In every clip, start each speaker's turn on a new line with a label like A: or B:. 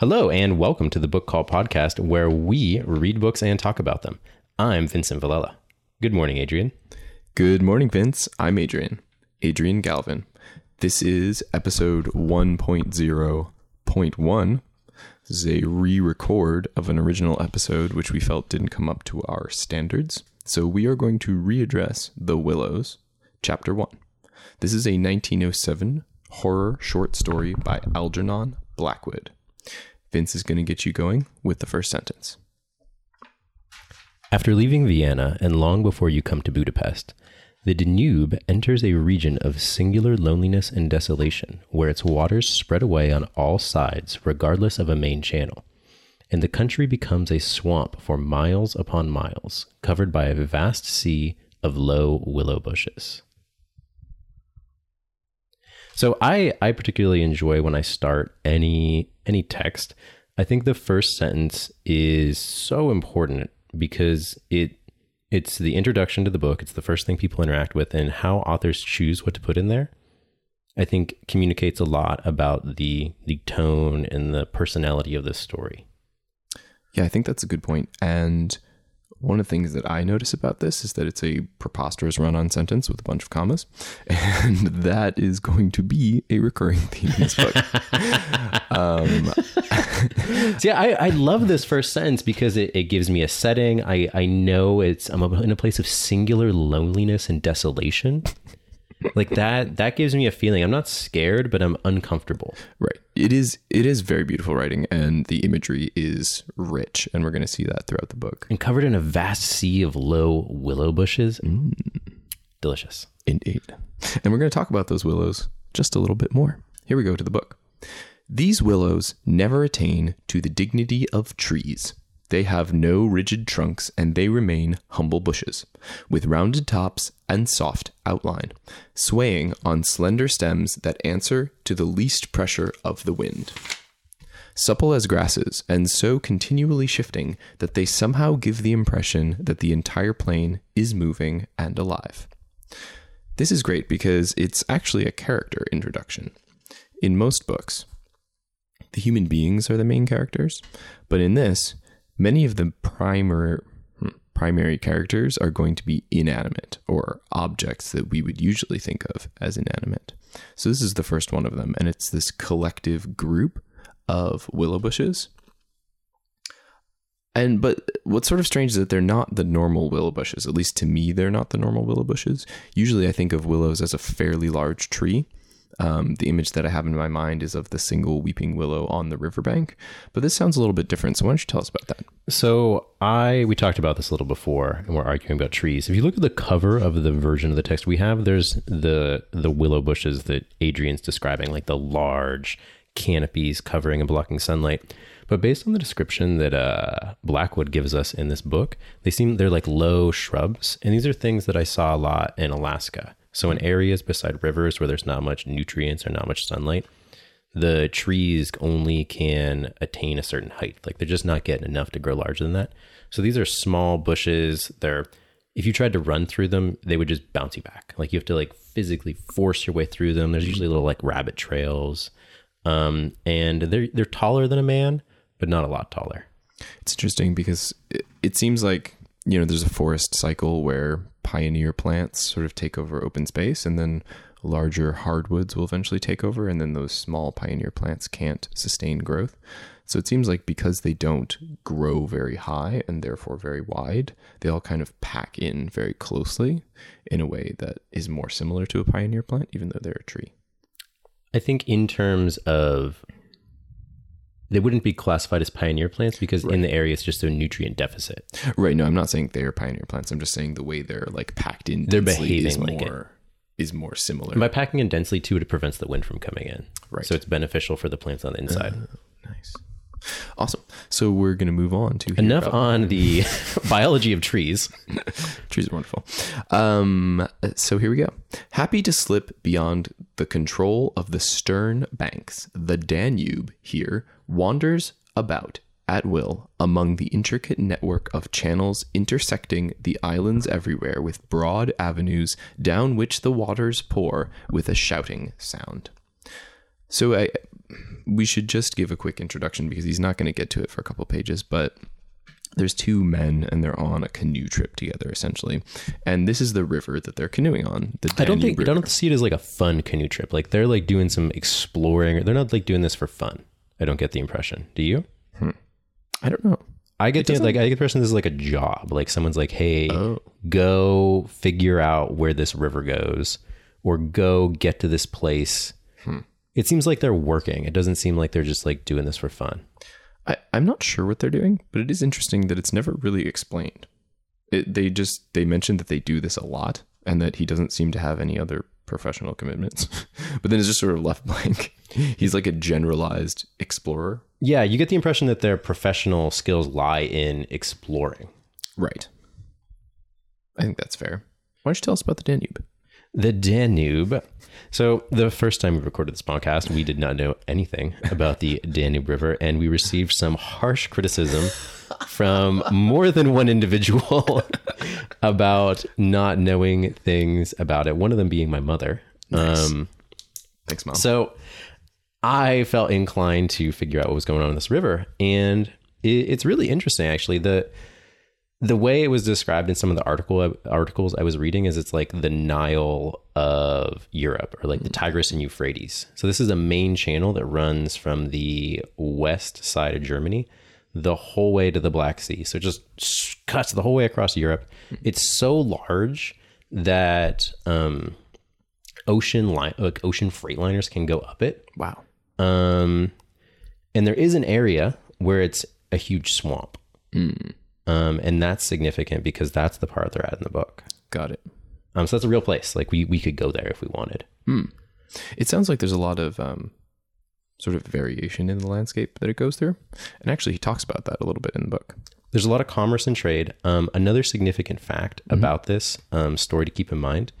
A: Hello, and welcome to the Book Call podcast, where we read books and talk about them. I'm Vincent Villela. Good morning, Adrian.
B: Good morning, Vince. I'm Adrian. Adrian Galvin. This is episode 1.0.1. This is a re record of an original episode which we felt didn't come up to our standards. So we are going to readdress The Willows, Chapter 1. This is a 1907 horror short story by Algernon Blackwood. Vince is going to get you going with the first sentence.
A: After leaving Vienna and long before you come to Budapest, the Danube enters a region of singular loneliness and desolation, where its waters spread away on all sides, regardless of a main channel, and the country becomes a swamp for miles upon miles, covered by a vast sea of low willow bushes. So I I particularly enjoy when I start any any text. I think the first sentence is so important because it it's the introduction to the book. It's the first thing people interact with, and how authors choose what to put in there. I think communicates a lot about the the tone and the personality of this story.
B: Yeah, I think that's a good point. And one of the things that I notice about this is that it's a preposterous run on sentence with a bunch of commas. And that is going to be a recurring theme in this book. um,
A: See, I, I love this first sentence because it, it gives me a setting. I, I know it's I'm in a place of singular loneliness and desolation like that that gives me a feeling. I'm not scared but i'm uncomfortable.
B: Right. It is it is very beautiful writing and the imagery is rich and we're going to see that throughout the book.
A: And covered in a vast sea of low willow bushes. Mm. delicious.
B: Indeed. And we're going to talk about those willows just a little bit more. Here we go to the book. These willows never attain to the dignity of trees. They have no rigid trunks and they remain humble bushes, with rounded tops and soft outline, swaying on slender stems that answer to the least pressure of the wind. Supple as grasses, and so continually shifting that they somehow give the impression that the entire plain is moving and alive. This is great because it's actually a character introduction. In most books, the human beings are the main characters, but in this, many of the primary primary characters are going to be inanimate or objects that we would usually think of as inanimate. So this is the first one of them, and it's this collective group of willow bushes. And but what's sort of strange is that they're not the normal willow bushes. At least to me, they're not the normal willow bushes. Usually, I think of willows as a fairly large tree, um, the image that I have in my mind is of the single weeping willow on the riverbank, but this sounds a little bit different. So why don't you tell us about that?
A: So I we talked about this a little before, and we're arguing about trees. If you look at the cover of the version of the text we have, there's the the willow bushes that Adrian's describing, like the large canopies covering and blocking sunlight. But based on the description that uh, Blackwood gives us in this book, they seem they're like low shrubs, and these are things that I saw a lot in Alaska. So in areas beside rivers where there's not much nutrients or not much sunlight, the trees only can attain a certain height. Like they're just not getting enough to grow larger than that. So these are small bushes. They're if you tried to run through them, they would just bounce you back. Like you have to like physically force your way through them. There's usually little like rabbit trails. Um, and they're they're taller than a man, but not a lot taller.
B: It's interesting because it, it seems like you know there's a forest cycle where pioneer plants sort of take over open space and then larger hardwoods will eventually take over and then those small pioneer plants can't sustain growth. So it seems like because they don't grow very high and therefore very wide they all kind of pack in very closely in a way that is more similar to a pioneer plant even though they're a tree.
A: I think in terms of they wouldn't be classified as pioneer plants because right. in the area it's just a nutrient deficit.
B: Right. No, I'm not saying they're pioneer plants. I'm just saying the way they're like packed in.
A: They're behaving is
B: like
A: more,
B: it. is more similar.
A: And by packing in densely too, it prevents the wind from coming in. Right. So it's beneficial for the plants on the inside. Uh,
B: nice. Awesome. So we're going to move on to
A: enough on the biology of trees.
B: trees are wonderful. Um, so here we go. Happy to slip beyond the control of the stern banks, the Danube here wanders about at will among the intricate network of channels intersecting the islands everywhere with broad avenues down which the waters pour with a shouting sound. So I we should just give a quick introduction because he's not going to get to it for a couple pages, but there's two men and they're on a canoe trip together essentially. And this is the river that they're canoeing on. The
A: I don't think I don't see it as like a fun canoe trip. Like they're like doing some exploring. They're not like doing this for fun. I don't get the impression. Do you?
B: I don't know.
A: I get the, like I get the impression this is like a job. Like someone's like, "Hey,
B: Oh.
A: go figure out where this river goes, or go get to this place."
B: Hmm.
A: It seems like they're working. It doesn't seem like they're just like doing this for fun.
B: I, I'm not sure what they're doing, but it is interesting that it's never really explained. It, they just they mentioned that they do this a lot and that he doesn't seem to have any other professional commitments. but then it's just sort of left blank. He's like a generalized explorer.
A: Yeah, you get the impression that their professional skills lie in exploring.
B: Right. I think that's fair. Why don't you tell us about the Danube?
A: The Danube. So, the first time we recorded this podcast, we did not know anything about the Danube River, and we received some harsh criticism from more than one individual about not knowing things about it. One of them being my mother. Um,
B: Thanks, mom.
A: so, I felt inclined to figure out what was going on in this river, and it, it's really interesting, actually. The the way it was described in some of the article articles I was reading is it's like the Nile of Europe or like the Tigris and Euphrates. So this is a main channel that runs from the west side of Germany the whole way to the Black Sea. So it just cuts the whole way across Europe. It's so large that um, ocean line like ocean freight liners can go up it.
B: wow.
A: Um, and there is an area where it's a huge swamp. Um, and that's significant because that's the part they're at in the book.
B: Got it.
A: Um, so that's a real place. Like we we could go there if we wanted.
B: It sounds like there's a lot of um, sort of variation in the landscape that it goes through. And actually, he talks about that a little bit in the book.
A: There's a lot of commerce and trade. Um, another significant fact about this um, story to keep in mind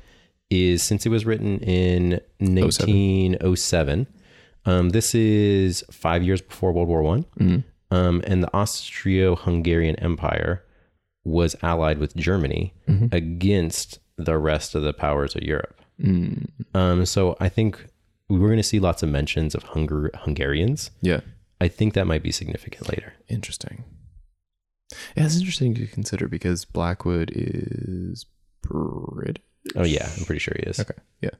A: is since it was written in 1907, um, this is five years before World War One, um, and the Austro-Hungarian Empire was allied with Germany against the rest of the powers of Europe. Um, so I think we're going to see lots of mentions of Hungar- Hungarians.
B: Yeah.
A: I think that might be significant later.
B: Interesting. Yeah, it's interesting to consider because Blackwood is British.
A: Oh yeah, I'm pretty sure he is.
B: Okay. Yeah.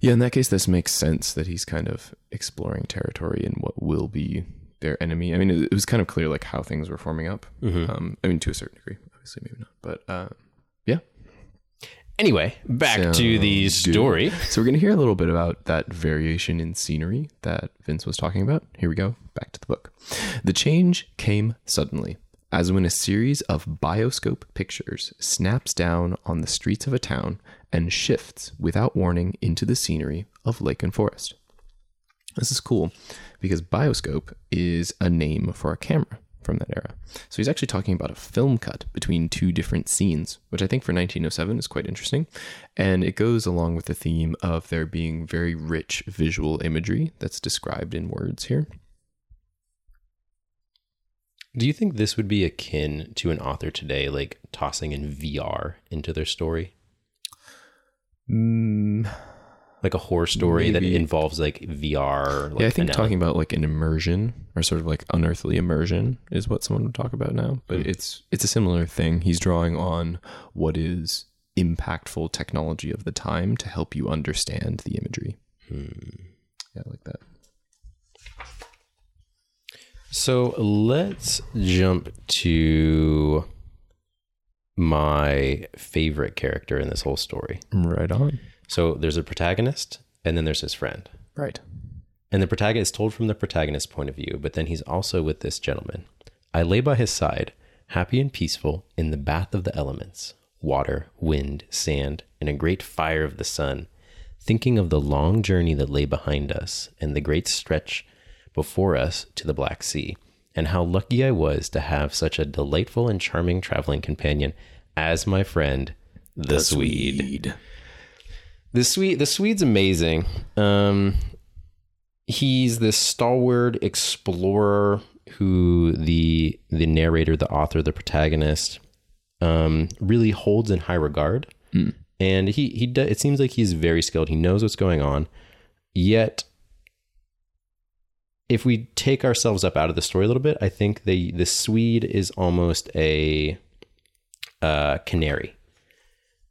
B: Yeah, in that case, this makes sense that he's kind of exploring territory and what will be their enemy. I mean, it, it was kind of clear like how things were forming up. Um, I mean, to a certain degree, obviously, maybe not, but uh, yeah.
A: Anyway, back to the story.
B: So we're gonna hear a little bit about that variation in scenery that Vince was talking about. Here we go. Back to the book. The change came suddenly, as when a series of bioscope pictures snaps down on the streets of a town and shifts without warning into the scenery of lake and forest. This is cool because bioscope is a name for a camera from that era. So he's actually talking about a film cut between two different scenes, which I think for 1907 is quite interesting. And it goes along with the theme of there being very rich visual imagery that's described in words here.
A: Do you think this would be akin to an author today, like tossing in VR into their story?
B: Mm,
A: Like a horror story that involves like VR. Like
B: yeah, I think talking about like an immersion or sort of like unearthly immersion is what someone would talk about now. But hmm. it's it's a similar thing. He's drawing on what is impactful technology of the time to help you understand the imagery. Hmm. Yeah, I like that.
A: So let's jump to my favorite character in this whole story.
B: Right on.
A: So there's a protagonist, and then there's his friend.
B: Right.
A: And the protagonist is told from the protagonist's point of view, but then he's also with this gentleman. I lay by his side, happy and peaceful, in the bath of the elements water, wind, sand, and a great fire of the sun, thinking of the long journey that lay behind us and the great stretch before us to the Black Sea, and how lucky I was to have such a delightful and charming traveling companion as my friend, the, Swede. The Swede, the Swede's amazing. Um, he's this stalwart explorer who the the narrator, the author, the protagonist, um, really holds in high regard. And he he it seems like he's very skilled. He knows what's going on, yet if we take ourselves up out of the story a little bit, I think the the Swede is almost a uh, canary.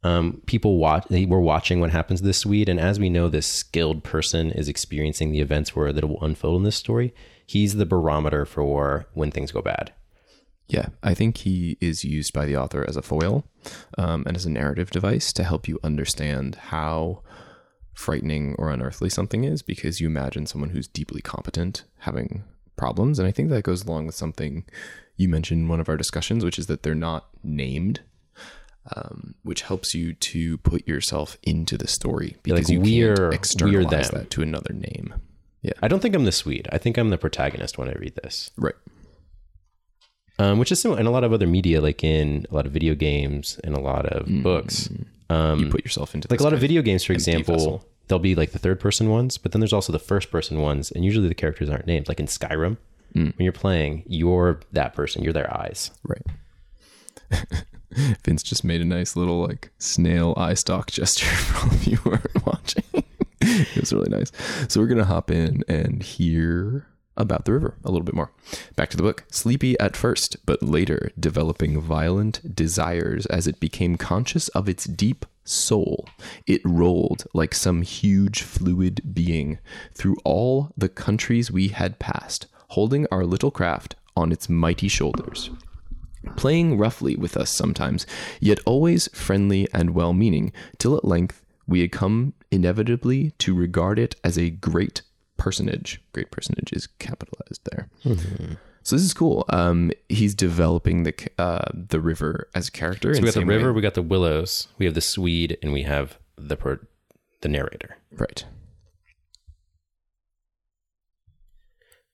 A: Um, people watch. They were watching what happens to this Swede, and as we know, this skilled person is experiencing the events where that will unfold in this story. He's the barometer for when things go bad.
B: Yeah, I think he is used by the author as a foil um, and as a narrative device to help you understand how frightening or unearthly something is because you imagine someone who's deeply competent having problems. And I think that goes along with something you mentioned in one of our discussions, which is that they're not named. Um, which helps you to put yourself into the story because
A: like,
B: you
A: we're-
B: can't
A: we're
B: externalize
A: them.
B: that to another name. Yeah,
A: I don't think I'm the Swede. I think I'm the protagonist when I read this.
B: right.
A: um, which is similar in a lot of other media, like in a lot of video games and a lot of books. Um,
B: You put yourself into
A: like a lot of video games, for example,
B: vessel.
A: there'll be like the third person ones, but then there's also the first person ones, and usually the characters aren't named. Like in Skyrim, when you're playing, you're that person, you're their eyes.
B: Right. Vince just made a nice little like snail eye stalk gesture for all of you who are watching. it was really nice. So we're gonna hop in and hear about the river a little bit more. Back to the book. Sleepy at first, but later developing violent desires as it became conscious of its deep soul. It rolled like some huge fluid being through all the countries we had passed, holding our little craft on its mighty shoulders playing roughly with us sometimes, yet always friendly and well meaning, till at length we had come inevitably to regard it as a great personage. Great personage is capitalized there. So this is cool. Um, he's developing the uh, the river as a character.
A: So we got the river, we got the willows, we have the Swede, and we have the pro- the narrator.
B: right?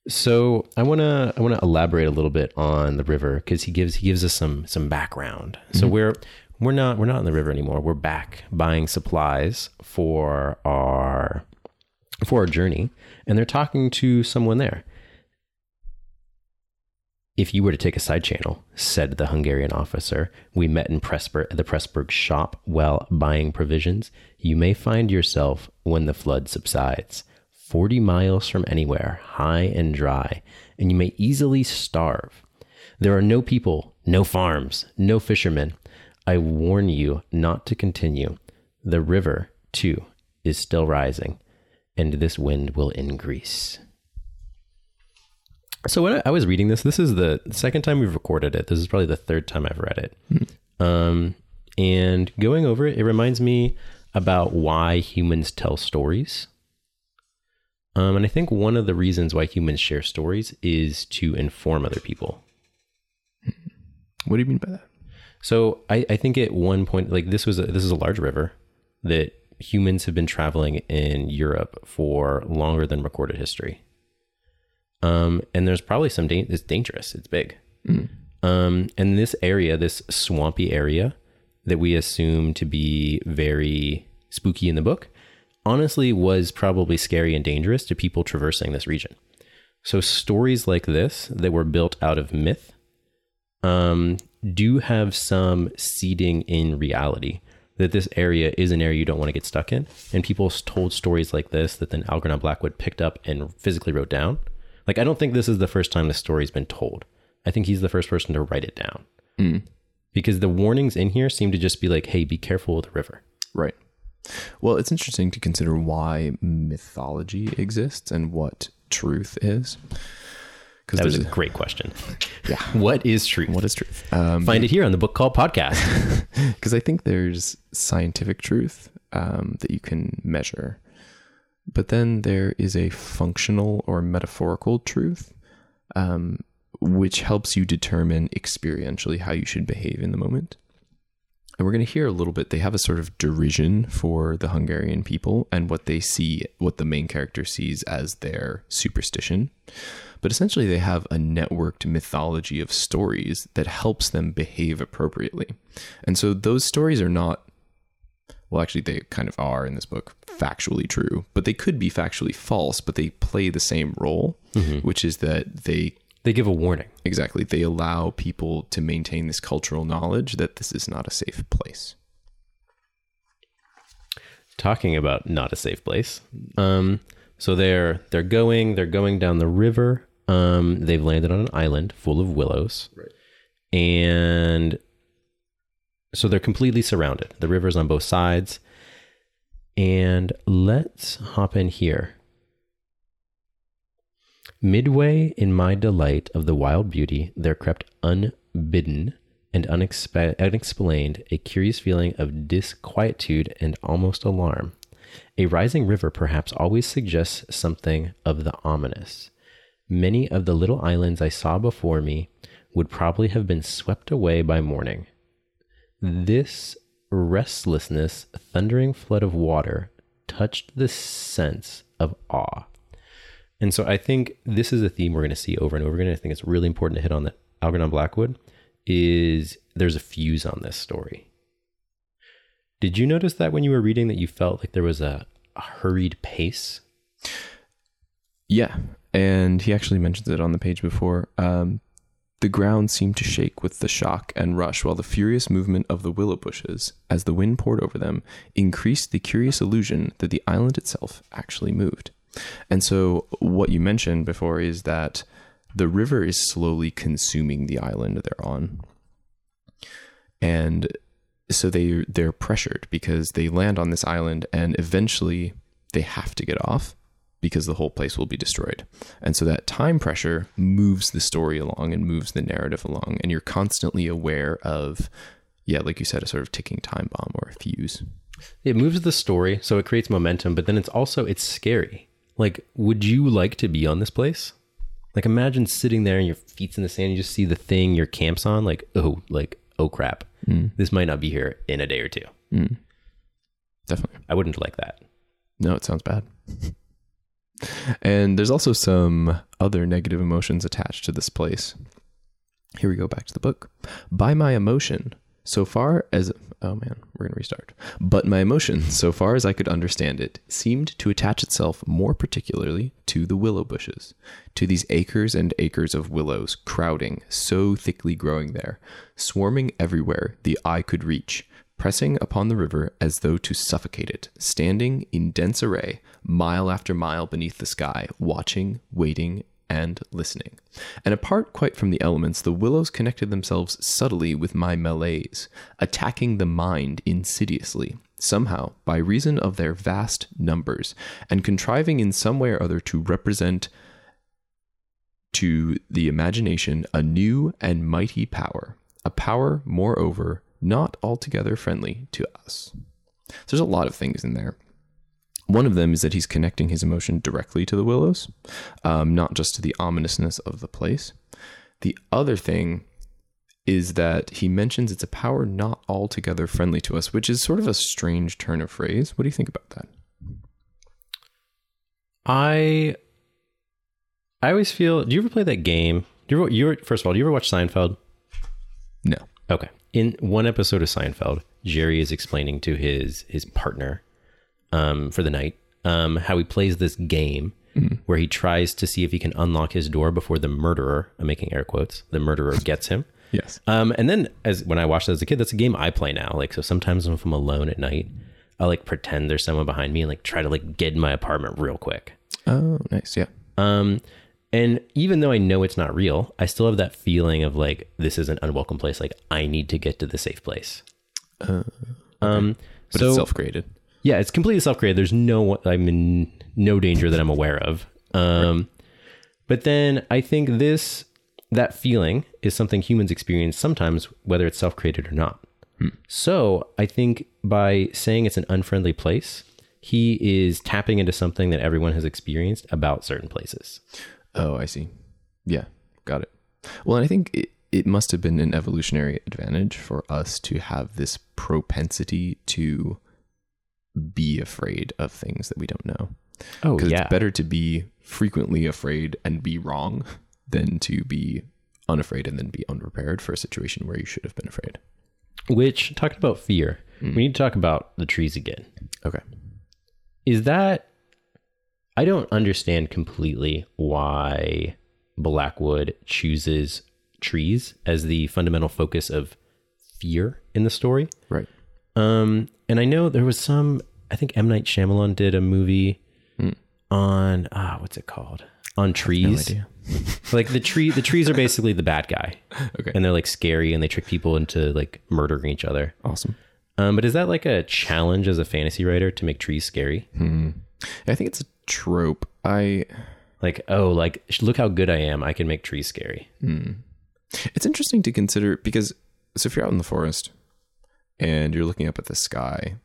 A: So I want to I want to elaborate a little bit on the river because he gives he gives us some some background. So mm-hmm. we're we're not we're not in the river anymore. We're back buying supplies for our for our journey, and they're talking to someone there. If you were to take a side channel, said the Hungarian officer, we met in Pressburg, the Pressburg shop while buying provisions. You may find yourself when the flood subsides, 40 miles from anywhere, high and dry, and you may easily starve. There are no people, no farms, no fishermen. I warn you not to continue. The river, too, is still rising, and this wind will increase. So when I, I was reading this, this is the second time we've recorded it. This is probably the third time I've read it. Um, and going over it, it reminds me about why humans tell stories. Um, and I think one of the reasons why humans share stories is to inform other people.
B: What do you mean by that?
A: So I, I think at one point, like this was a, this is a large river that humans have been traveling in Europe for longer than recorded history. Um, and there's probably some da- it's dangerous. It's big. Um, and this area, this swampy area that we assume to be very spooky in the book, honestly was probably scary and dangerous to people traversing this region. So stories like this that were built out of myth um, do have some seeding in reality that this area is an area you don't want to get stuck in. And people told stories like this that then Algernon Blackwood picked up and physically wrote down. Like, I don't think this is the first time the story's been told. I think he's the first person to write it down. Because the warnings in here seem to just be like, hey, be careful with the river.
B: Right. Well, it's interesting to consider why mythology exists and what truth is. Because
A: That was a great question.
B: yeah.
A: What is truth?
B: What is truth? Um,
A: Find it here on the book called Podcast.
B: because I think there's scientific truth um, that you can measure, but then there is a functional or metaphorical truth, um, which helps you determine experientially how you should behave in the moment. And we're going to hear a little bit. They have a sort of derision for the Hungarian people and what they see, what the main character sees as their superstition. But essentially, they have a networked mythology of stories that helps them behave appropriately. And so those stories are not, well, actually, they kind of are in this book factually true, but they could be factually false, but they play the same role, mm-hmm. which is that they
A: they give a warning.
B: Exactly. They allow people to maintain this cultural knowledge that this is not a safe place.
A: talking about not a safe place. Um, So they're they're going they're going down the river. Um, they've landed on an island full of willows,
B: Right.
A: and so they're completely surrounded. The river's on both sides, and let's hop in here. Midway in my delight of the wild beauty, there crept unbidden and unexpe- unexplained a curious feeling of disquietude and almost alarm. A rising river perhaps always suggests something of the ominous. Many of the little islands I saw before me would probably have been swept away by morning. This restlessness, thundering flood of water, touched the sense of awe. And so I think this is a theme we're going to see over and over again. I think it's really important to hit on that Algernon Blackwood is there's a fuse on this story. Did you notice that when you were reading that you felt like there was a, a hurried pace?
B: Yeah, and he actually mentions it on the page before. Um, the ground seemed to shake with the shock and rush, while the furious movement of the willow bushes, as the wind poured over them, increased the curious illusion that the island itself actually moved. And so, what you mentioned before is that the river is slowly consuming the island they're on, and so they they're pressured because they land on this island, and eventually they have to get off because the whole place will be destroyed. And so that time pressure moves the story along and moves the narrative along. And you're constantly aware of, yeah, like you said, a sort of ticking time bomb or a fuse.
A: It moves the story, so it creates momentum, but then it's also it's scary. Like, would you like to be on this place? Like, imagine sitting there and your feet's in the sand, you just see the thing your camp's on, like, oh, like, oh crap. Hmm. This might not be here in a day or two. Hmm.
B: Definitely.
A: I wouldn't like that.
B: No, it sounds bad. and there's also some other negative emotions attached to this place. Here we go back to the book. By my emotion, so far as oh man, we're gonna restart. But my emotion, so far as I could understand it, seemed to attach itself more particularly to the willow bushes, to these acres and acres of willows crowding, so thickly growing there, swarming everywhere the eye could reach, pressing upon the river as though to suffocate it, standing in dense array, mile after mile beneath the sky, watching, waiting, and listening. And apart quite from the elements, the willows connected themselves subtly with my malaise, attacking the mind insidiously, somehow, by reason of their vast numbers, and contriving in some way or other to represent to the imagination a new and mighty power, a power, moreover, not altogether friendly to us. So there's a lot of things in there. One of them is that he's connecting his emotion directly to the willows, um, not just to the ominousness of the place. The other thing is that he mentions it's a power not altogether friendly to us, which is sort of a strange turn of phrase. What do you think about that?
A: I I always feel. Do you ever play that game? Do you ever, you ever, first of all, do you ever watch Seinfeld?
B: No.
A: Okay. In one episode of Seinfeld, Jerry is explaining to his his partner um, for the night um, how he plays this game where he tries to see if he can unlock his door before the murderer, I'm making air quotes, the murderer gets him.
B: Yes.
A: Um, and then as when I watched it as a kid, that's a game I play now. Like so sometimes if I'm alone at night, I'll like pretend there's someone behind me and like try to like get in my apartment real quick.
B: Oh, nice. Yeah.
A: Um, and even though I know it's not real, I still have that feeling of like this is an unwelcome place. Like I need to get to the safe place. Um,
B: But
A: so
B: it's self created.
A: Yeah, it's completely self-created. There's no I'm in no danger that I'm aware of. Um, but then I think this that feeling is something humans experience sometimes, whether it's self-created or not. So I think by saying it's an unfriendly place, he is tapping into something that everyone has experienced about certain places.
B: Oh, I see. Yeah, got it. Well, and I think it, it must have been an evolutionary advantage for us to have this propensity to be afraid of things that we don't know.
A: Oh
B: Because
A: yeah,
B: it's better to be frequently afraid and be wrong than to be unafraid and then be unprepared for a situation where you should have been afraid.
A: which talking about fear, we need to talk about the trees again.
B: Okay.
A: is that I don't understand completely why Blackwood chooses trees as the fundamental focus of fear in the story.
B: Right.
A: Um, and I know there was some. I think M Night Shyamalan did a movie on ah, what's it called? On trees. No like the tree the trees are basically the bad guy.
B: Okay.
A: And they're like scary and they trick people into like murdering each other.
B: Awesome.
A: Um, but is that like a challenge as a fantasy writer to make trees scary?
B: I think it's a trope. I
A: Like, oh, like look how good I am. I can make trees scary.
B: it's interesting to consider because so if you're out in the forest and you're looking up at the sky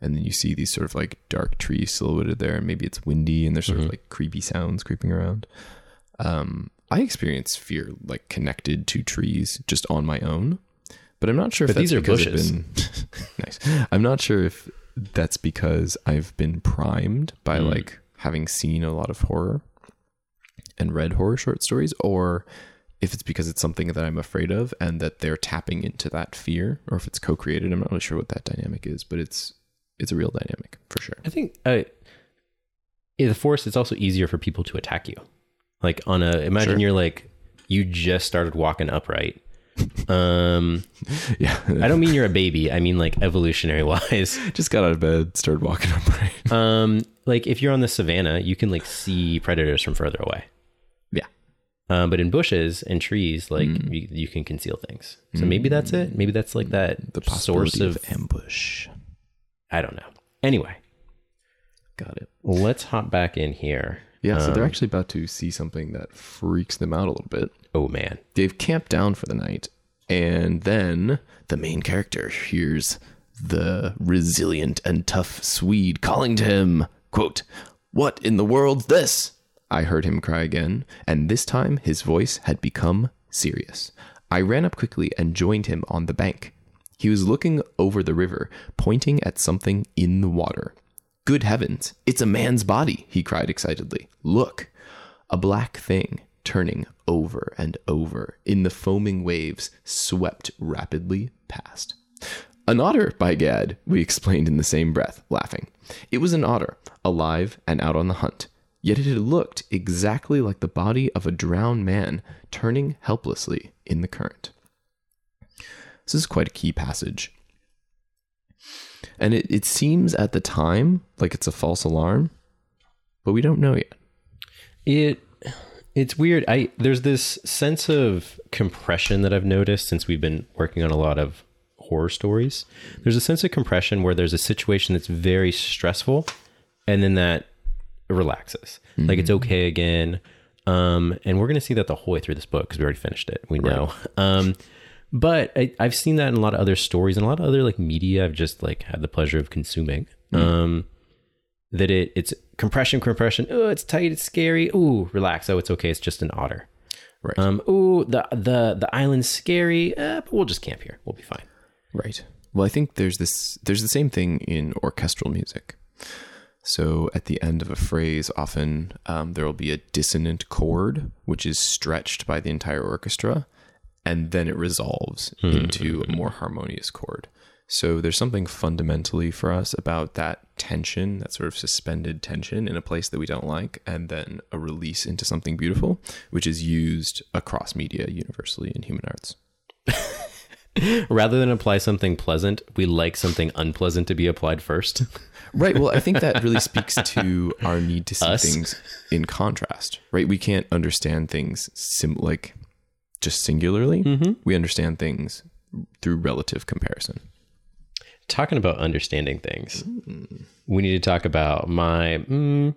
B: and then you see these sort of like dark trees silhouetted there and maybe it's windy and there's sort of like creepy sounds creeping around um i experience fear like connected to trees just on my own but i'm not sure if
A: But
B: that's
A: these are bushes.
B: been nice i'm not sure if that's because i've been primed by
A: Mm.
B: like having seen a lot of horror and read horror short stories or if it's because it's something that I'm afraid of and that they're tapping into that fear or if it's co-created I'm not really sure what that dynamic is but it's it's a real dynamic for sure
A: I think uh, in the forest, it's also easier for people to attack you. Like on a, imagine
B: Sure.
A: you're like, you just started walking upright. Um,
B: yeah
A: I don't mean you're a baby. I mean like evolutionary wise.
B: just got out of bed started walking upright
A: Um, like if you're on the savannah, you can like see predators from further away. Um, but in bushes and trees, like
B: Hmm.
A: you, you can conceal things. So maybe that's it. Maybe that's like that
B: the
A: source of,
B: of ambush
A: I don't know. Anyway,
B: got it
A: let's hop back in here.
B: yeah so they're
A: Um,
B: actually about to see something that freaks them out a little bit
A: Oh man,
B: they've camped down for the night and then the main character hears the resilient and tough swede calling to him quote what in the world's this i heard him cry again and this time his voice had become serious i ran up quickly and joined him on the bank he was looking over the river pointing at something in the water good heavens it's a man's body he cried excitedly look a black thing turning over and over in the foaming waves swept rapidly past. An otter, by gad, we explained in the same breath, laughing. It was an otter, alive and out on the hunt. Yet it had looked exactly like the body of a drowned man turning helplessly in the current. This is quite a key passage. And it, it seems at the time like it's a false alarm, but we don't know yet.
A: it it's weird. I there's this sense of compression that I've noticed since we've been working on a lot of horror stories. There's a sense of compression where there's a situation that's very stressful, and then that relaxes. Like it's okay again. Um, and we're gonna see that the whole way through this book because we already finished it. We know. Um, but I, I've seen that in a lot of other stories and a lot of other like media. I've just like had the pleasure of consuming. Um, that it it's compression, compression. Oh, it's tight, it's scary. Ooh, relax. Oh, it's okay. It's just an otter.
B: Right.
A: Um. Ooh, the the the island's scary. Uh, but we'll just camp here. We'll be fine.
B: Right. Well, I think there's this there's the same thing in orchestral music. So at the end of a phrase, often um, there will be a dissonant chord, which is stretched by the entire orchestra, and then it resolves into a more harmonious chord. So there's something fundamentally for us about that tension, that sort of suspended tension in a place that we don't like, and then a release into something beautiful, which is used across media universally in human arts.
A: Rather than apply something pleasant, we like something unpleasant to be applied first.
B: Right. Well, I think that really speaks to our need to see
A: Us?
B: things in contrast. Right. We can't understand things sim like just singularly. We understand things through relative comparison.
A: Talking about understanding things, we need to talk about my. Mm,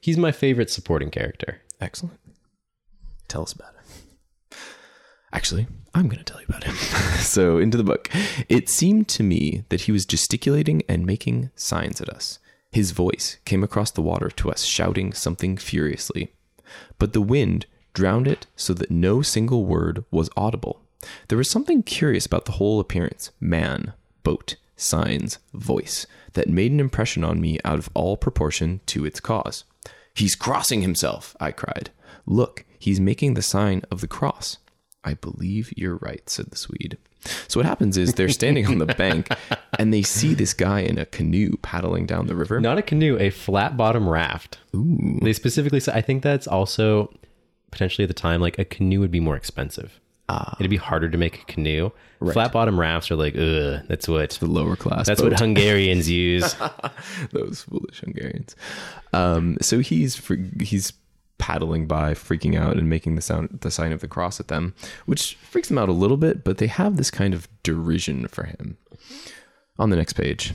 A: he's my favorite supporting character.
B: Excellent. Tell us about it. Actually, I'm going to tell you about him. so, into the book. It seemed to me that he was gesticulating and making signs at us. His voice came across the water to us, shouting something furiously. But the wind drowned it so that no single word was audible. There was something curious about the whole appearance man, boat, signs, voice that made an impression on me out of all proportion to its cause. He's crossing himself, I cried. Look, he's making the sign of the cross. I believe you're right, said the Swede. So what happens is they're standing on the bank and they see this guy in a canoe paddling down the river.
A: Not a canoe, a flat bottom raft. They specifically said, I think that's also potentially at the time, like a canoe would be more expensive. It'd be harder to make a canoe. Flat bottom rafts are like, ugh, that's what
B: The lower class.
A: that's
B: boat.
A: what Hungarians use.
B: those foolish Hungarians. Um, so he's he's paddling by, freaking out, and making the sound the sign of the cross at them, which freaks them out a little bit. But they have this kind of derision for him. On the next page,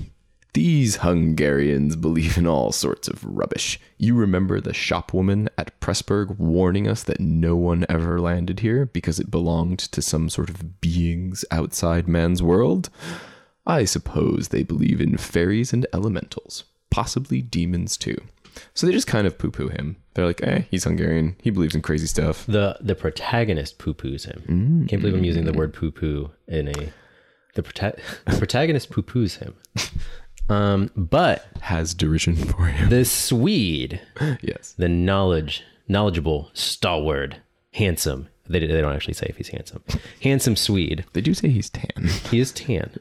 B: these Hungarians believe in all sorts of rubbish. You remember the shopwoman at Pressburg warning us that no one ever landed here because it belonged to some sort of beings outside man's world? I suppose they believe in fairies and elementals, possibly demons too. So they just kind of poo poo him. They're like, eh, he's Hungarian. He believes in crazy stuff.
A: the the protagonist poo poos him. Can't believe I'm using the word poo poo in a the, prota- the protagonist poo poos him. Um, but
B: Has derision for him.
A: the Swede,
B: yes.
A: the knowledge, knowledgeable, stalwart, handsome. They, they don't actually say if he's handsome. Handsome Swede.
B: They do say he's tan.
A: He is tan.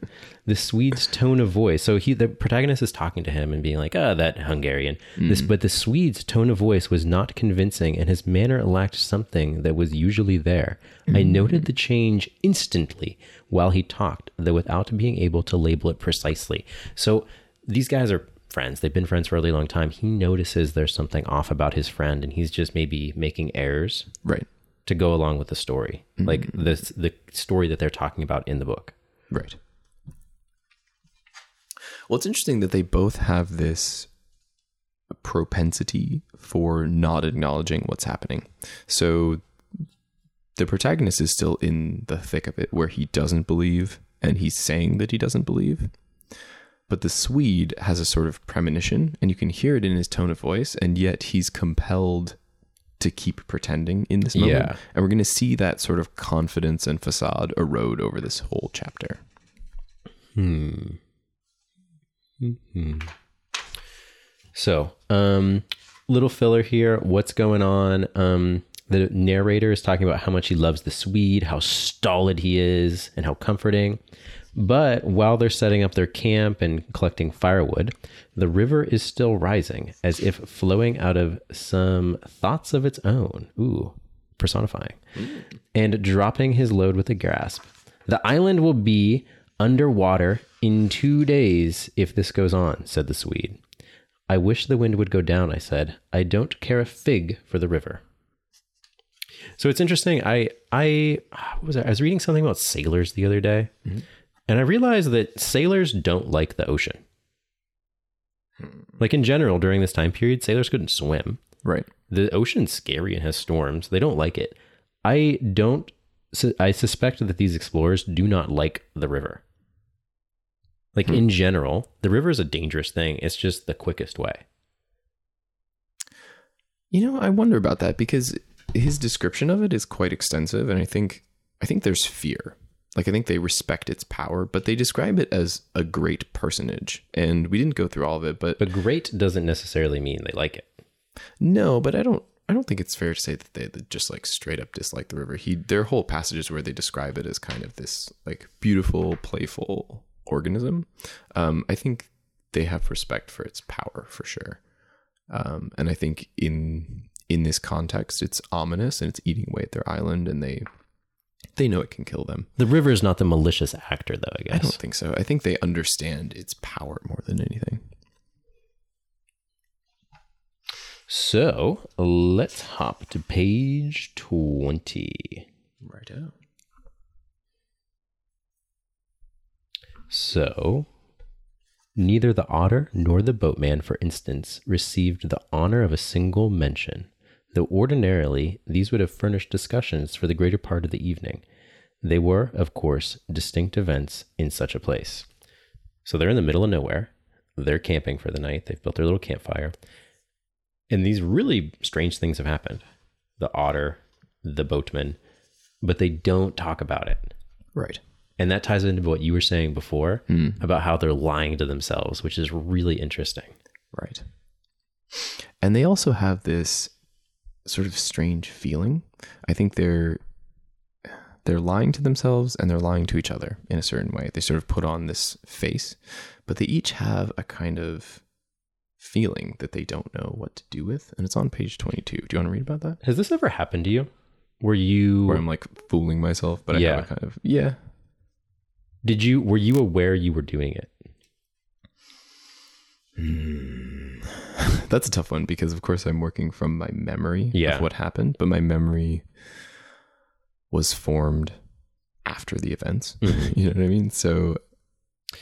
A: The Swede's tone of voice. So he, the protagonist, is talking to him and being like, "Ah, that Hungarian." This, but the Swede's tone of voice was not convincing, and his manner lacked something that was usually there. I noted the change instantly while he talked, though without being able to label it precisely. So these guys are friends. They've been friends for a really long time. He notices there's something off about his friend, and he's just maybe making errors
B: Right.
A: To go along with the story, like mm-hmm. this the story that they're talking about in the book.
B: Right. Well, it's interesting that they both have this propensity for not acknowledging what's happening. So the protagonist is still in the thick of it where he doesn't believe and he's saying that he doesn't believe. But the Swede has a sort of premonition and you can hear it in his tone of voice, and yet he's compelled to keep pretending in this moment.
A: Yeah.
B: And we're going to see that sort of confidence and facade erode over this whole chapter. Hmm.
A: So, um, little filler here. What's going on? Um, the narrator is talking about how much he loves the Swede, how stolid he is, and how comforting. But while they're setting up their camp and collecting firewood, the river is still rising, as if flowing out of some thoughts of its own. Ooh, personifying. And dropping his load with a grasp. The island will be underwater in two days if this goes on, said the Swede. I wish the wind would go down, I said. I don't care a fig for the river. So it's interesting. I I was I? I was reading something about sailors the other day, mm-hmm. And I realized that sailors don't like the ocean. Like in general, during this time period, sailors couldn't swim.
B: Right.
A: The ocean's scary and has storms. They don't like it. I don't. I suspect that these explorers do not like the river. Like hmm. in general, the river is a dangerous thing. It's just the quickest way.
B: You know, I wonder about that because his description of it is quite extensive, and I think I think there's fear. Like I think they respect its power, but they describe it as a great personage. And we didn't go through all of it, but
A: But great doesn't necessarily mean they like it.
B: no, but I don't I don't think it's fair to say that they just like straight up dislike the river. He there are whole passages where they describe it as kind of this like beautiful, playful organism. Um, I think they have respect for its power for sure. Um, and I think in in this context, it's ominous and it's eating away at their island, and they they know it can kill them.
A: The river is not the malicious actor, though. I guess.
B: I don't think so. I think they understand its power more than anything.
A: So let's hop to page twenty.
B: Right out.
A: So, neither the otter nor the boatman, for instance, received the honor of a single mention, though ordinarily these would have furnished discussions for the greater part of the evening. They were, of course, distinct events in such a place. So they're in the middle of nowhere. They're camping for the night. They've built their little campfire. And these really strange things have happened. The otter, the boatman, but they don't talk about it.
B: Right.
A: And that ties into what you were saying before hmm. about how they're lying to themselves, which is really interesting.
B: Right. And they also have this sort of strange feeling. I think they're they're lying to themselves and they're lying to each other in a certain way. They sort of put on this face, but they each have a kind of feeling that they don't know what to do with, and it's on page 22. Do you want to read about that?
A: Has this ever happened to you? Were you
B: where I'm like fooling myself, but I
A: Yeah.
B: a kind of yeah.
A: did you were you aware you were doing it?
B: That's a tough one because of course I'm working from my memory
A: Yeah.
B: of what happened, but my memory was formed after the events. you know what I mean? So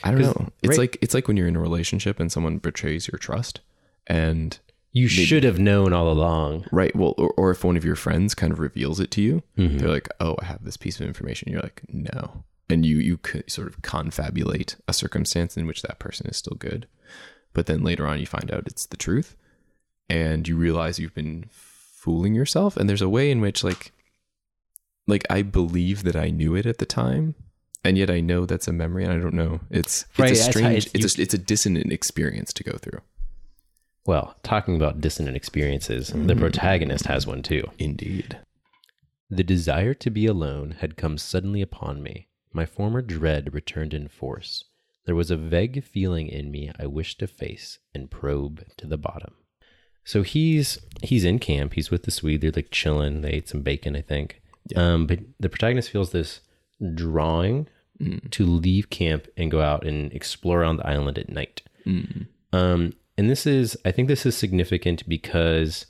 B: I don't know. It's
A: right-
B: like it's like when you're in a relationship and someone betrays your trust and
A: You should have known all along.
B: right, well or, or if one of your friends kind of reveals it to you,
A: Mhm.
B: they're like, "Oh, I have this piece of information." You're like, "No." And you you sort of confabulate a circumstance in which that person is still good. But then later on you find out it's the truth and you realize you've been fooling yourself and there's a way in which like like I believe that I knew it at the time and yet I know that's a memory and I don't know. It's it's
A: Right,
B: a strange
A: it's-
B: it's a, it's a dissonant experience to go through.
A: Well, talking about dissonant experiences, the mm-hmm. protagonist has one too.
B: Indeed.
A: The desire to be alone had come suddenly upon me. My former dread returned in force. There was a vague feeling in me I wished to face and probe to the bottom. So he's he's in camp. He's with the Swede. They're like chilling. They ate some bacon, I think. Um, but the protagonist feels this drawing to leave camp and go out and explore around the island at night. Um, and this is, I think this is significant because,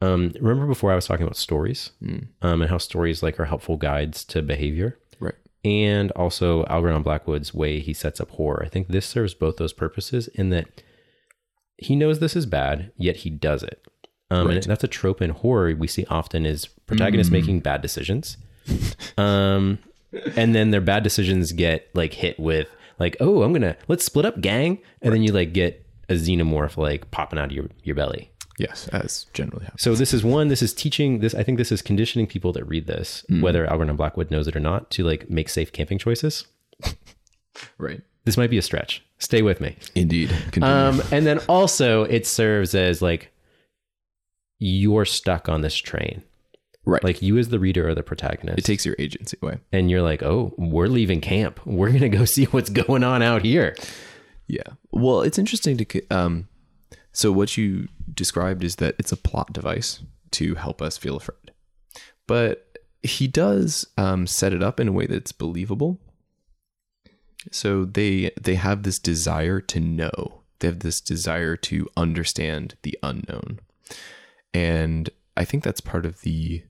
A: um, remember before I was talking about stories, um, and how stories like are helpful guides to behavior. And also Algernon Blackwood's way he sets up horror. I think this serves both those purposes in that he knows this is bad, yet he does it. Um, And that's a trope in horror we see often is protagonists making bad decisions. um, and then their bad decisions get like hit with like, oh, I'm gonna let's split up, gang, and then you like get a xenomorph like popping out of your, your belly.
B: Yes, as generally happens.
A: So this is one. This is teaching this. I think this is conditioning people that read this, whether Algernon Blackwood knows it or not, to like make safe camping choices.
B: Right.
A: This might be a stretch. Stay with me.
B: Indeed. Continue.
A: Um, and then also it serves as like you're stuck on this train.
B: right.
A: Like you as the reader are the protagonist.
B: it takes your agency away.
A: and you're like, oh, we're leaving camp. We're gonna go see what's going on out here.
B: Yeah. Well, it's interesting to um so what you described is that it's a plot device to help us feel afraid. But he does um set it up in a way that's believable. So they they have this desire to know. They have this desire to understand the unknown. And I think that's part of the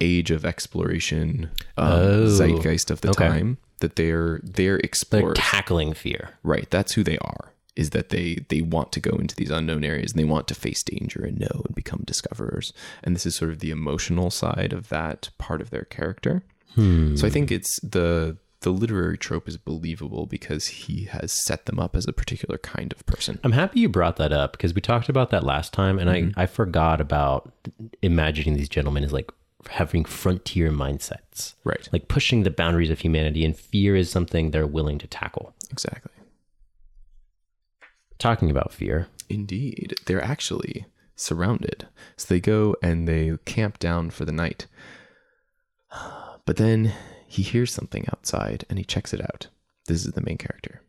B: age of exploration um,
A: Oh,
B: zeitgeist of the
A: okay.
B: time that they're they're
A: They're tackling fear.
B: Right. That's who they are. Is that they they want to go into these unknown areas and they want to face danger and know and become discoverers. And this is sort of the emotional side of that part of their character. Hmm. So I think it's the the literary trope is believable because he has set them up as a particular kind of person.
A: I'm happy you brought that up because we talked about that last time, and I, mm-hmm. I forgot about imagining these gentlemen as like having frontier mindsets,
B: Right.
A: like pushing the boundaries of humanity, and fear is something they're willing to tackle.
B: Exactly.
A: Talking about fear,
B: Indeed. They're actually surrounded. So they go and they camp down for the night. But then he hears something outside and he checks it out. This is the main character.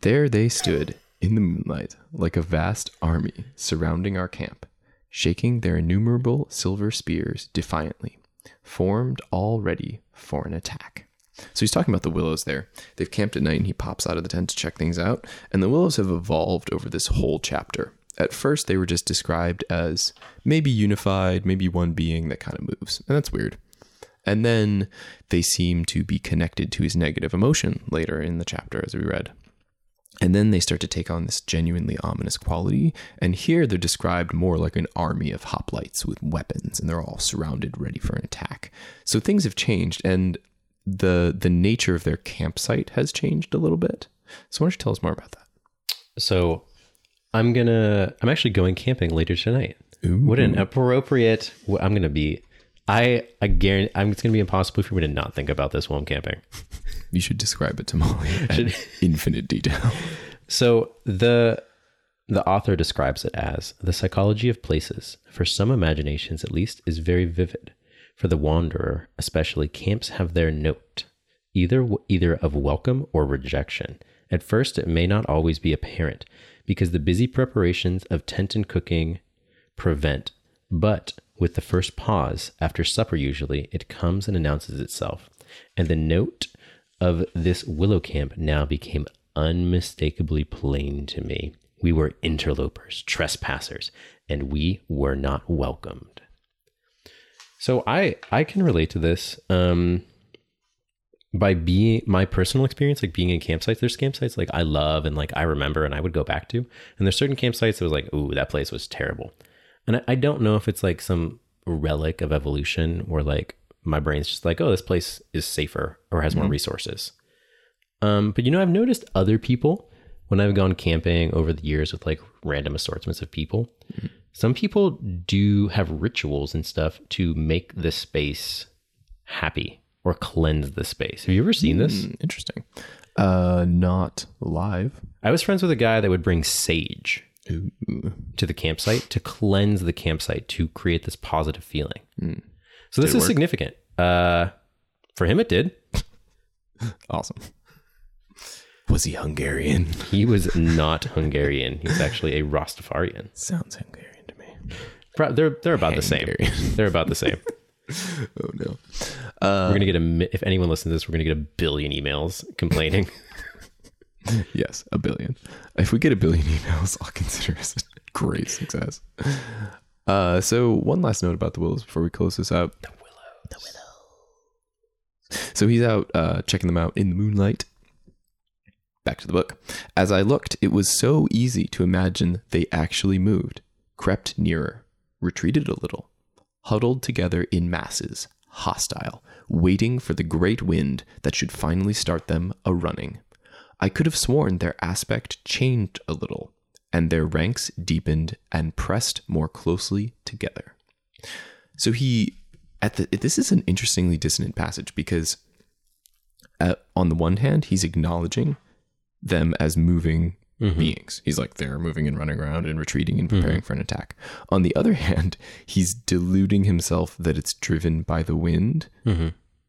B: There they stood in the moonlight like a vast army surrounding our camp, shaking their innumerable silver spears defiantly, formed all ready for an attack. So he's talking about the willows there. They've camped at night and he pops out of the tent to check things out. And the willows have evolved over this whole chapter. At first, they were just described as maybe unified, maybe one being that kind of moves. And that's weird. And then they seem to be connected to his negative emotion later in the chapter, as we read. And then they start to take on this genuinely ominous quality. And here they're described more like an army of hoplites with weapons, and they're all surrounded, ready for an attack. So things have changed, and the the nature of their campsite has changed a little bit. So why don't you tell us more about that?
A: so I'm gonna. I'm actually going camping later tonight.
B: Ooh.
A: What an appropriate! I'm gonna be. I I guarantee. I'm, it's gonna be impossible for me to not think about this while I'm camping.
B: You should describe it to Molly in infinite detail.
A: So the the author describes it as the psychology of places, for some imaginations at least, is very vivid. For the wanderer, especially, camps have their note, either either of welcome or rejection. At first, it may not always be apparent, because the busy preparations of tent and cooking prevent. But With the first pause, after supper usually, it comes and announces itself. And the note of this willow camp now became unmistakably plain to me. We were interlopers, trespassers, and we were not welcomed. So I I can relate to this. Um by being my personal experience, like being in campsites, there's campsites like I love and like I remember and I would go back to. And there's certain campsites that was like, ooh, that place was terrible. And I, I don't know if it's like some relic of evolution or like my brain's just like, oh, this place is safer or has more resources. Um, but you know, I've noticed other people when I've gone camping over the years with like random assortments of people. Some people do have rituals and stuff to make the space happy or cleanse the space. Have you ever seen this?
B: Hmm, interesting. Uh, not live.
A: I was friends with a guy that would bring sage
B: Ooh.
A: to the campsite to cleanse the campsite to create this positive feeling. So this is
B: work?
A: significant. Uh, for him, it did.
B: Awesome. Was he Hungarian?
A: He was not Hungarian. He was actually a Rastafarian.
B: Sounds Hungarian to me.
A: Pro- They're they're about the same. They're about the same.
B: Oh no.
A: we're gonna get a if anyone listens to this, we're gonna get a billion emails complaining.
B: Yes, a billion. If we get a billion emails, I'll consider it a great success. Uh, so one last note about the Willows before we close this out. The Willow. The Willow. So he's out uh, checking them out in the moonlight. Back to the book. As I looked, it was so easy to imagine they actually moved, crept nearer, retreated a little, huddled together in masses, hostile, waiting for the great wind that should finally start them a running. I could have sworn their aspect changed a little, and their ranks deepened and pressed more closely together. So he, at the this is an interestingly dissonant passage because, uh, on the one hand, he's acknowledging them as moving beings. He's like they're moving and running around and retreating and preparing for an attack. On the other hand, he's deluding himself that it's driven by the wind.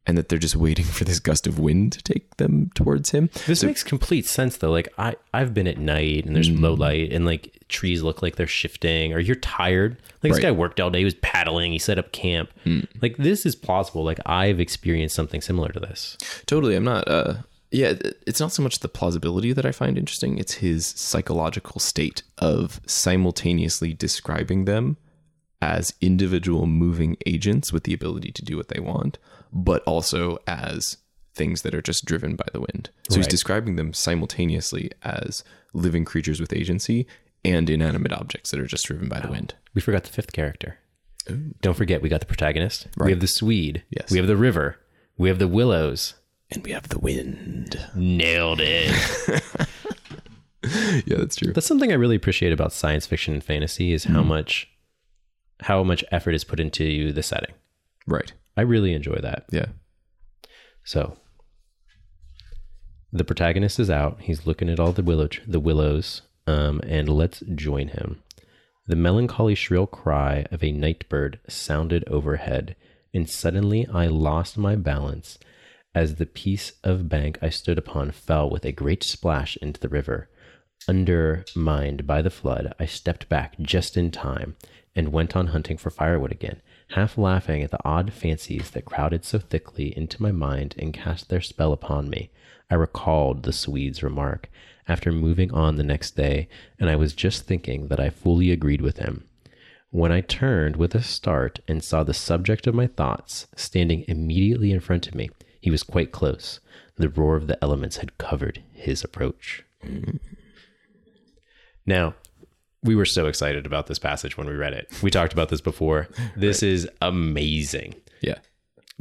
B: And that they're just waiting for this gust of wind to take them towards him.
A: This makes complete sense though. Like I I've been at night and there's low light and like trees look like they're shifting or you're tired. Like this
B: Right. Mm.
A: guy worked all day, he was paddling, he set up camp. Like this is plausible. Like I've experienced something similar to this.
B: Totally. I'm not, uh, yeah, it's not so much the plausibility that I find interesting, it's his psychological state of simultaneously describing them as individual moving agents with the ability to do what they want, but also as things that are just driven by the wind. So he's describing them simultaneously as living creatures with agency and inanimate objects that are just driven by the wind.
A: We forgot the fifth character. Don't forget, we got the protagonist.
B: Right.
A: We have the Swede.
B: Yes.
A: We have the river. We have the willows.
B: And we have the wind.
A: Nailed it.
B: yeah, that's true.
A: That's something I really appreciate about science fiction and fantasy is
B: Mm.
A: how much how much effort is put into the setting.
B: Right.
A: I really enjoy that.
B: Yeah.
A: So the protagonist is out. He's looking at all the willow the willows, um, and let's join him. The melancholy shrill cry of a night bird sounded overhead, and suddenly I lost my balance as the piece of bank I stood upon fell with a great splash into the river. Undermined by the flood, I stepped back just in time and went on hunting for firewood again, half laughing at the odd fancies that crowded so thickly into my mind and cast their spell upon me. I recalled the Swede's remark after moving on the next day, and I was just thinking that I fully agreed with him. When I turned with a start and saw the subject of my thoughts standing immediately in front of me, he was quite close. The roar of the elements had covered his approach. Now, we were so excited about this passage when we read it. We talked about this before. This is amazing
B: Yeah.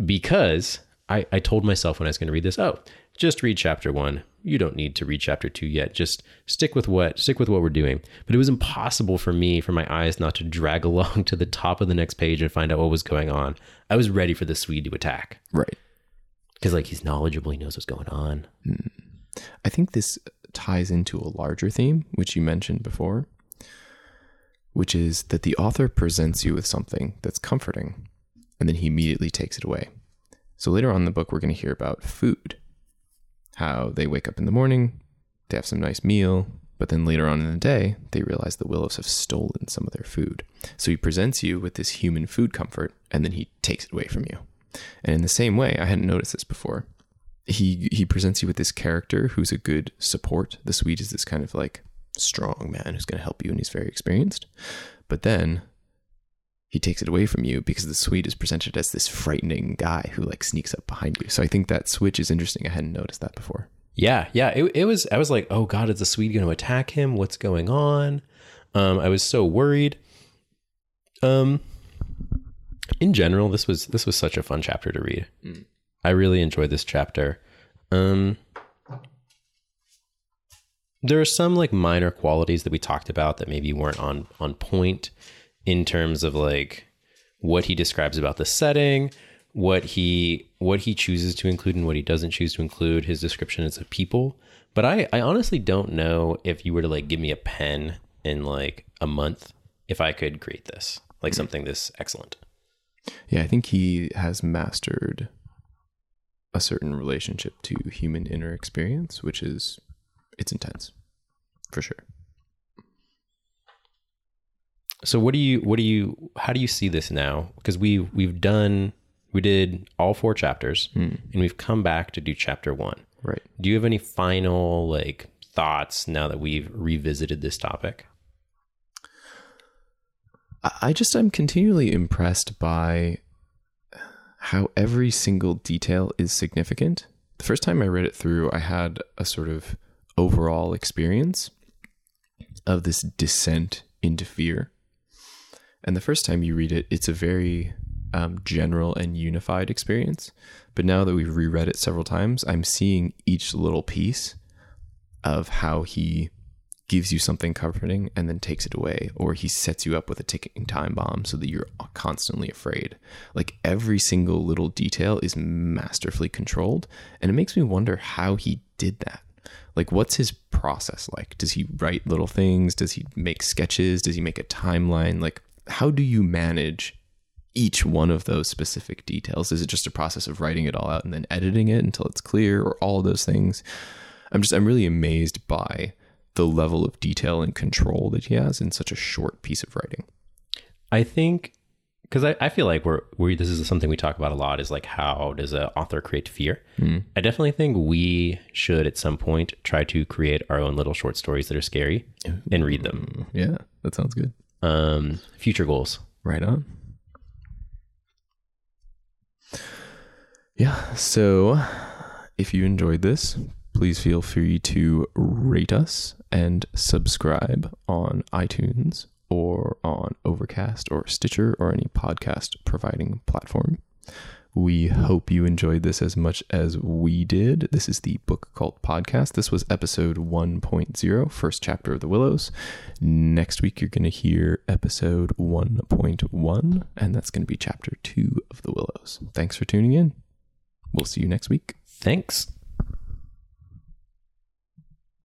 A: because I, I told myself when I was going to read this, oh, just read chapter one. You don't need to read chapter two yet. Just stick with what stick with what we're doing. But it was impossible for me, for my eyes, not to drag along to the top of the next page and find out what was going on. I was ready for the Swede to attack
B: Right.
A: Because, like, he's knowledgeable. He knows what's going on. Hmm.
B: I think this ties into a larger theme, which you mentioned before, which is that the author presents you with something that's comforting and then he immediately takes it away. So later on in the book, we're going to hear about food, how they wake up in the morning, they have some nice meal, But then later on in the day, they realize the willows have stolen some of their food. So he presents you with this human food comfort and then he takes it away from you. And in the same way, I hadn't noticed this before. He he presents you with this character who's a good support. The Swede is this kind of like strong man who's going to help you and he's very experienced. But then he takes it away from you because the Swede is presented as this frightening guy who like sneaks up behind you. So I think that switch is interesting. I hadn't noticed that before.
A: Yeah, yeah. It, it was. I was like, oh god, is the Swede going to attack him? What's going on? Um, I was so worried. Um, in general, this was this was such a fun chapter to read.
B: Mm.
A: I really enjoyed this chapter. Um, there are some like minor qualities that we talked about that maybe weren't on on point in terms of like what he describes about the setting, what he what he chooses to include and what he doesn't choose to include, his description descriptions of people. But I, I honestly don't know if you were to like give me a pen in like a month if I could create this. Like something this excellent.
B: Yeah, I think he has mastered a certain relationship to human inner experience, which is it's intense. For sure.
A: So what do you what do you how do you see this now? Because we we've done we did all four chapters hmm. and we've come back to do chapter 1.
B: Right.
A: Do you have any final like thoughts now that we've revisited this topic?
B: I- just I'm continually impressed by how every single detail is significant. The first time I read it through, I had a sort of overall experience of this descent into fear. And the first time you read it, it's a very um, general and unified experience. But now that we've reread it several times, I'm seeing each little piece of how he gives you something comforting and then takes it away, or he sets you up with a ticking time bomb so that you're constantly afraid. Like every single little detail is masterfully controlled, and it makes me wonder how he did that. Like, what's his process like? Does he write little things? Does he make sketches? Does he make a timeline? Like, how do you manage each one of those specific details? Is it just a process of writing it all out and then editing it until it's clear, or all those things? I'm just, I'm really amazed by the level of detail and control that he has in such a short piece of writing.
A: I think because I, I feel like we're we this is something we talk about a lot is like how does an author create fear? I definitely think we should at some point try to create our own little short stories that are scary and read them.
B: Yeah, that sounds good.
A: Um, future goals.
B: Right on. Yeah, so if you enjoyed this, please feel free to rate us and subscribe on iTunes or on Overcast or Stitcher or any podcast providing platform. We hope you enjoyed this as much as we did. This is the Book Cult Podcast. This was episode 1.0, first chapter of The Willows. Next week, you're going to hear episode 1.1, and that's going to be chapter 2 of The Willows. Thanks for tuning in. We'll see you next week.
A: Thanks.